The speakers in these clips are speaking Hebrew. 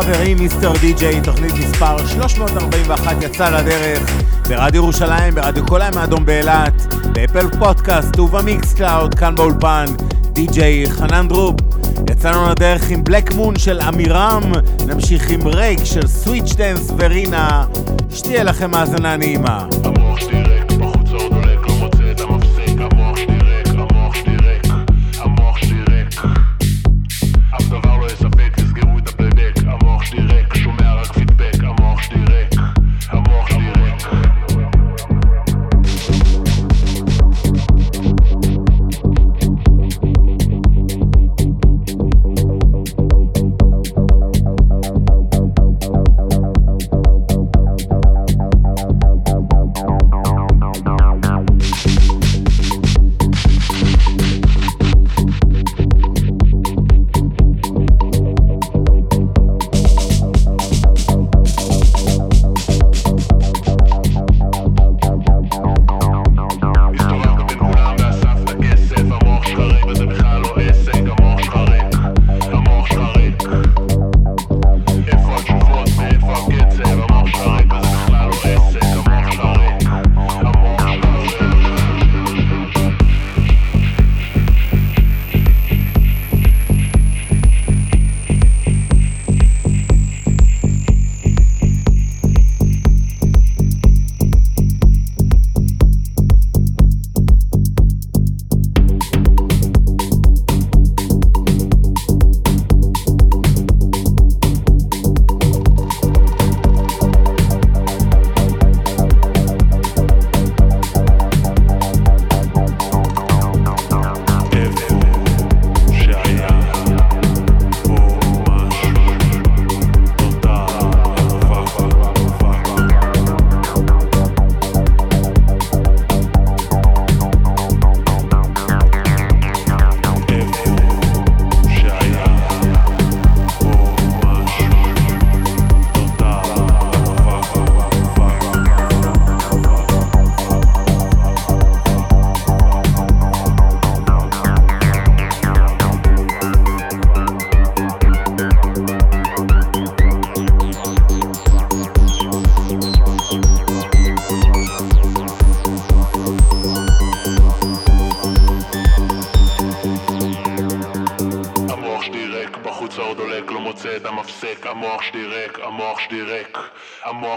וחברים, Mr. DJ, תוכנית מספר 341 יצאה לדרך ברדיו ירושלים, ברדיו כל הים האדום באילת, ב Apple Podcast וב Mixcloud, כאן באולפן, די-ג'יי חנן דרוב. יצאנו לדרך עם Black Moon של אמירם, נמשיך עם רייק של Switchdance ורינה, שתהיה לכם האזנה נעימה. המוח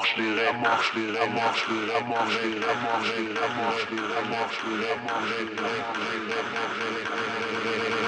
amorche les rêves, amorche les rêves, amorche les rêves, amorche les rêves, amorche les rêves, amorche les rêves, amorche les rêves, amorche les rêves, les rêves, les rêves,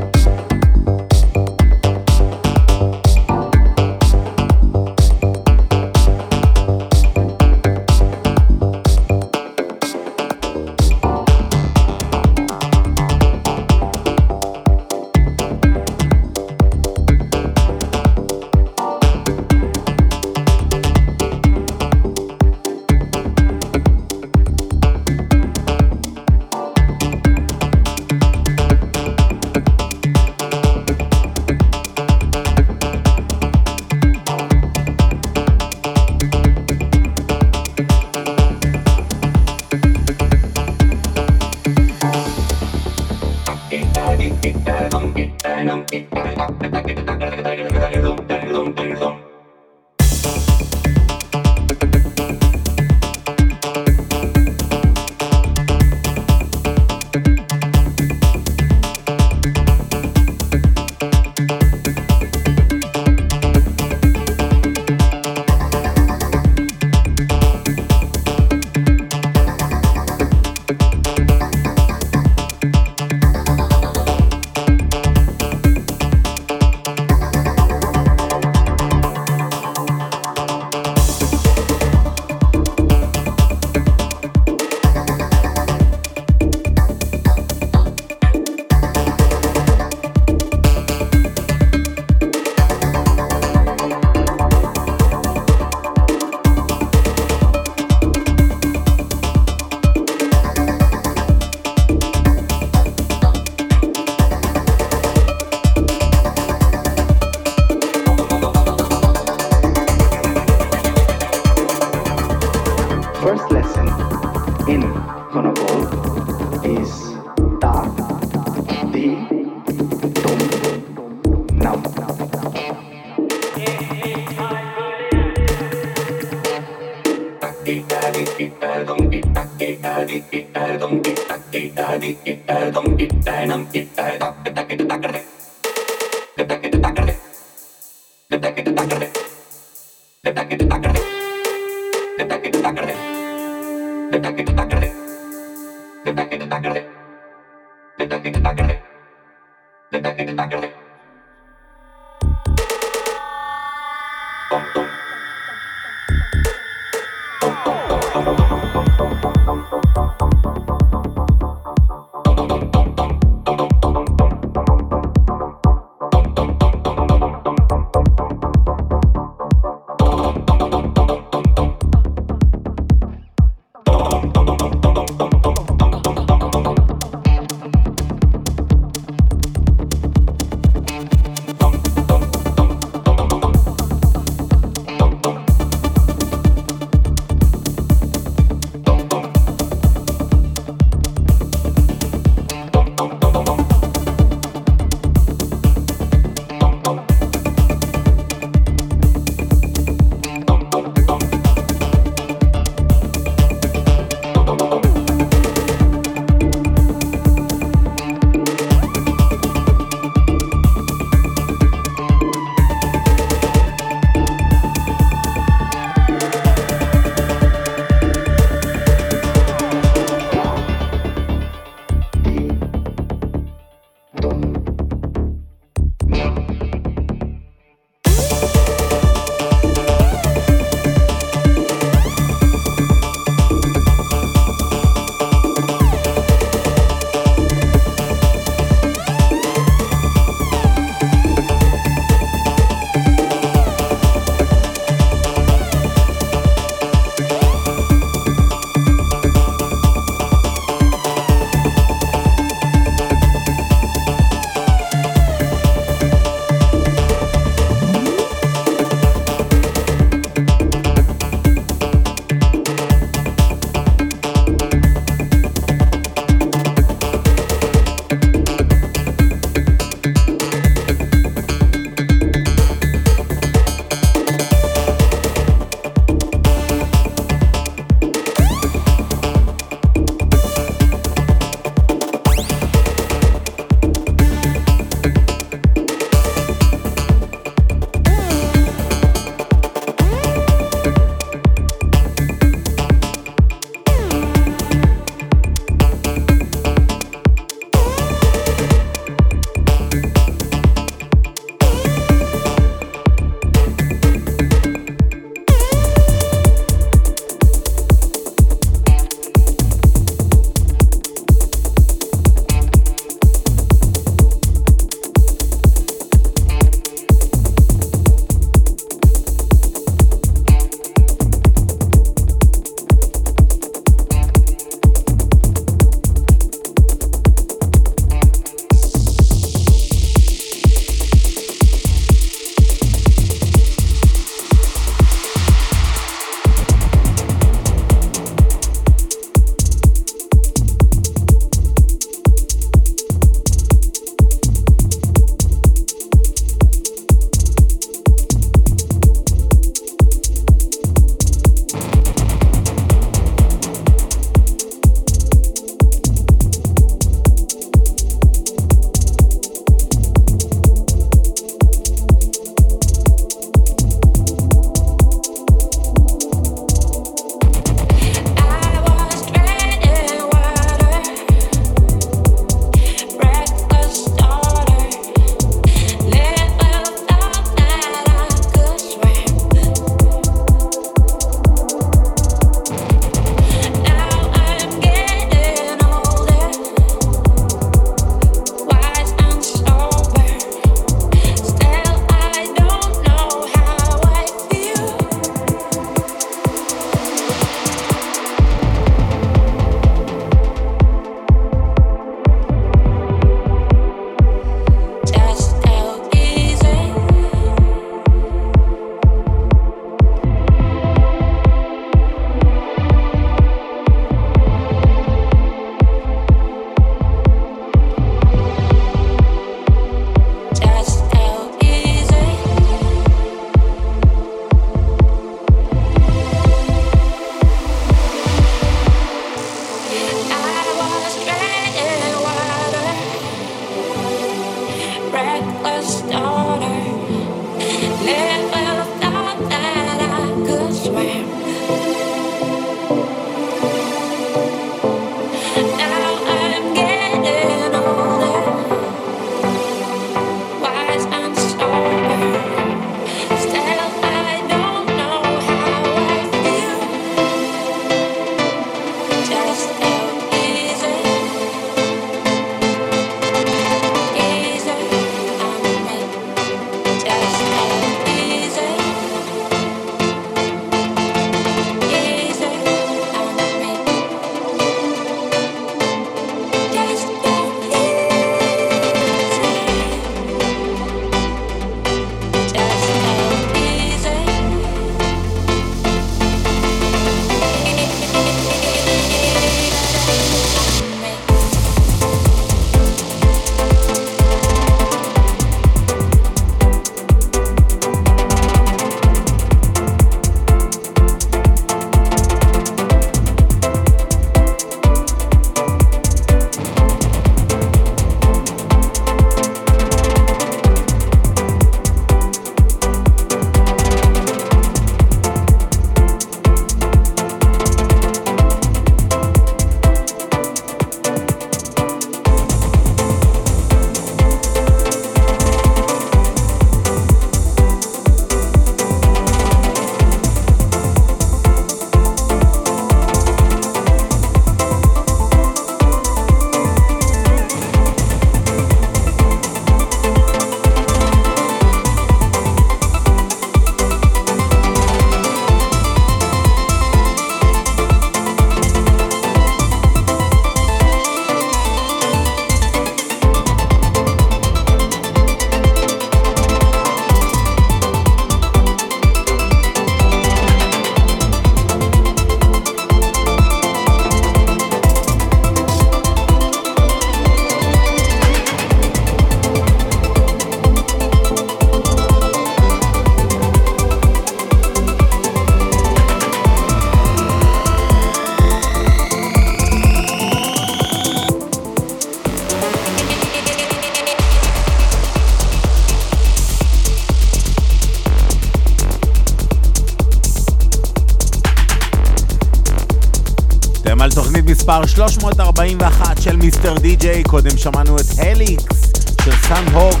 מספר 341 של מיסטר די-ג'יי, קודם שמענו את הליקס של סאן הוג,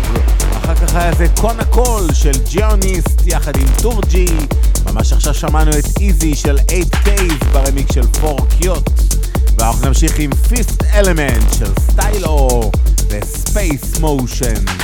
אחר כך היה זה קונה קול של ג'יוניסט יחד עם טורג'י, ממש עכשיו שמענו את איזי של 8Ks ברמיק של 4 קיוט, ואנחנו נמשיך עם פיסט אלמנט של סטיילו וספייס מושן.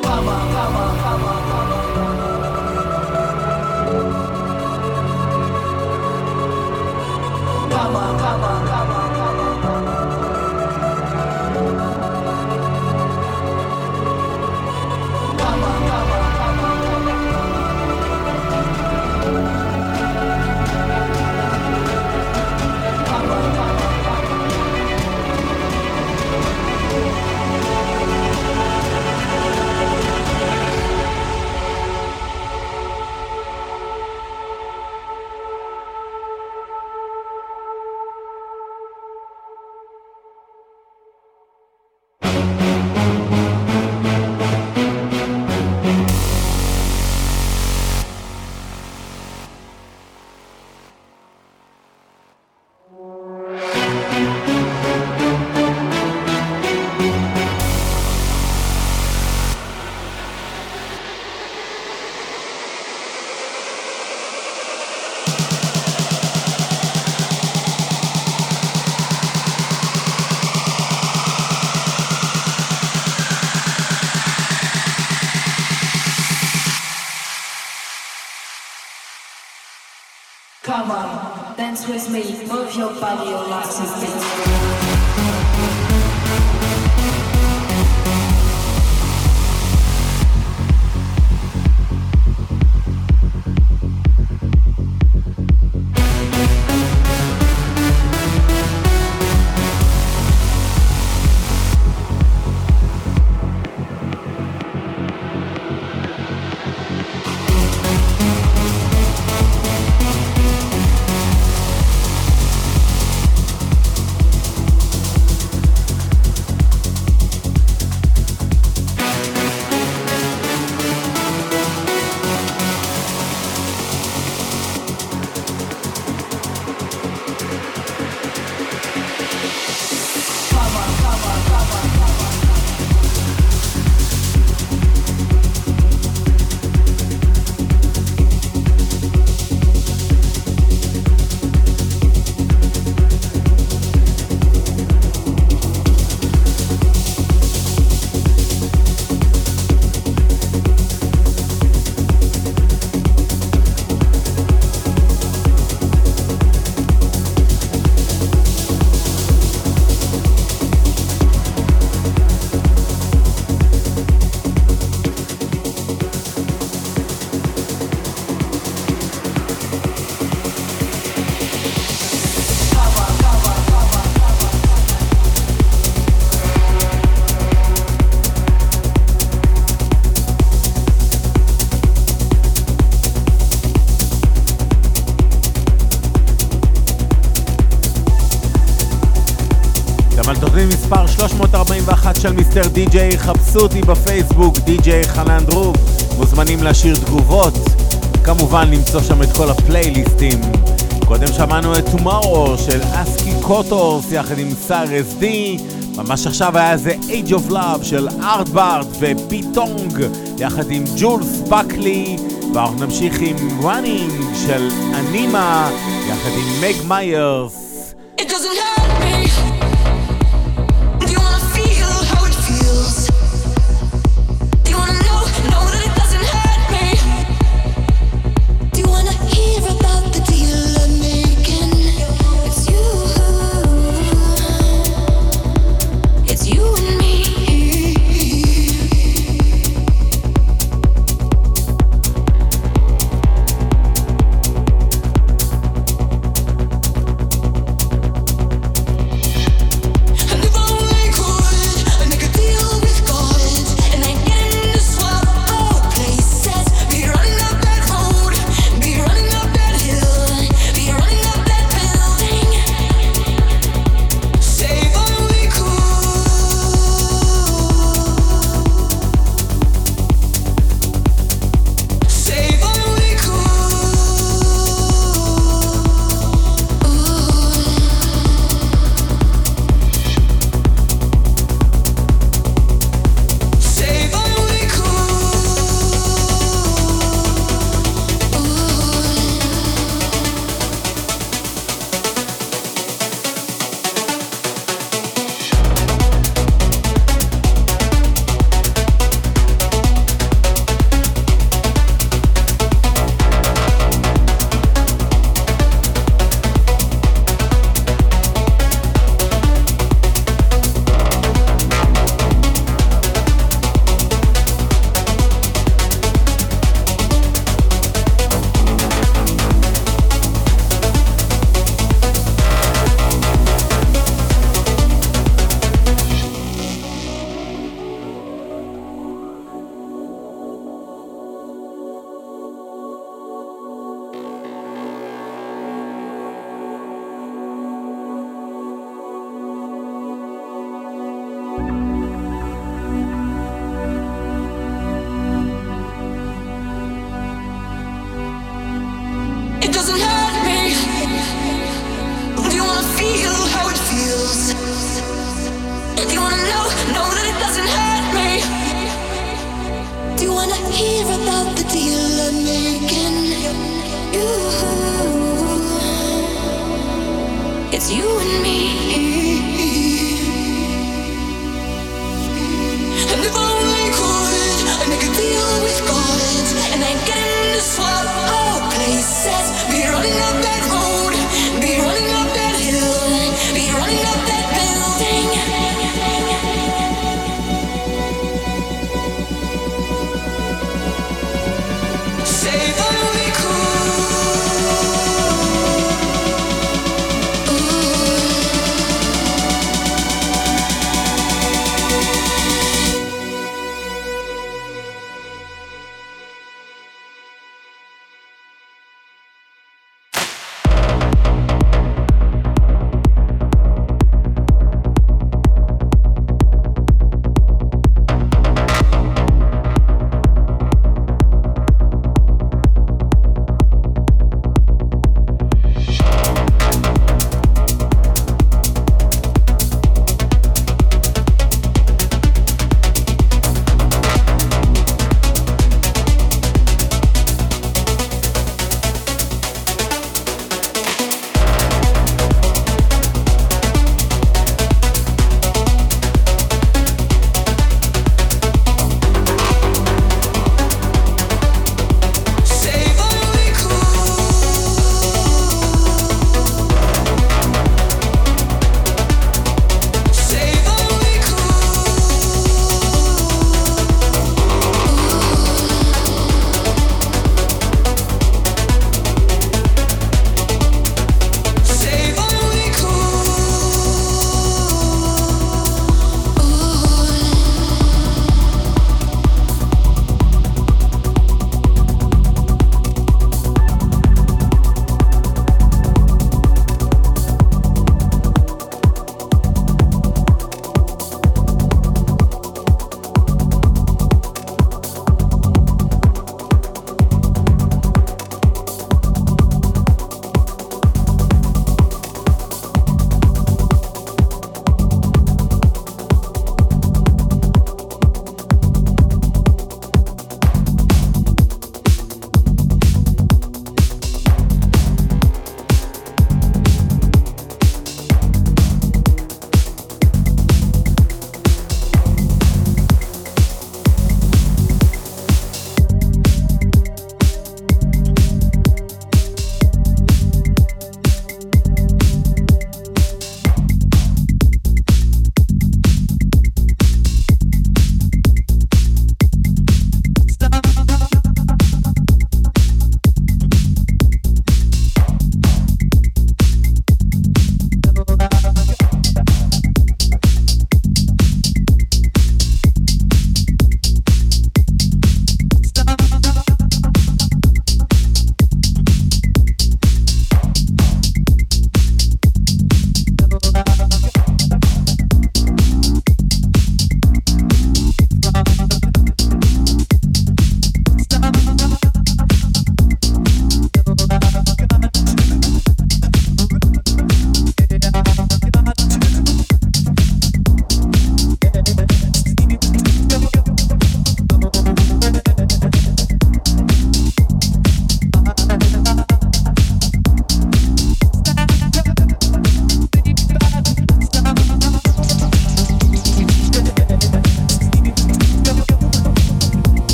Pava dance with me, move your body, your locks and things. די-ג'יי, חפשו אותי בפייסבוק, די-ג'יי חנן דרוב. מוזמנים להשאיר תגובות, כמובן למצוא שם את כל הפלייליסטים. קודם שמענו את Tomorrow של אסקי קוטורס יחד עם סאר אס די. ממש עכשיו היה זה Age of Love של ארטבט ופיט טונג יחד עם ג'ולס בקלי. ואנחנו נמשיך עם Running של אנימה יחד עם מג מיירס.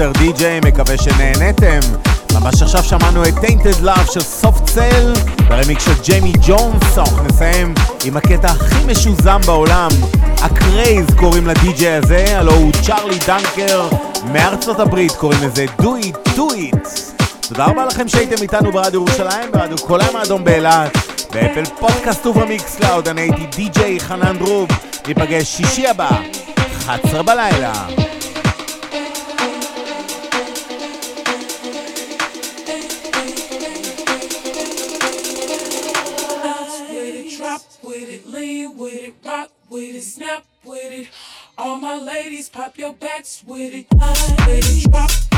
Mr. DJ, מקווה שנהנתם. ממש עכשיו שמענו את Tainted Love של Soft Cell, ברמיקס של ג'יימי ג'ונס, אנחנו נסיים עם הקטע הכי משוגע בעולם, הקרייז קוראים לדי-ג'יי הזה, הלו הוא צ'ארלי דנקר מארצות הברית, קוראים לזה דו איט, דו איט. תודה רבה לכם שהייתם איתנו ברדיו ירושלים, ברדיו כל הים האדום באילת, ב Apple Podcast וב Mixcloud, אני הייתי די-ג'יי חנן דרוב, ניפגש שישי הבא, 11 בלילה. drop your backs with it. Drop.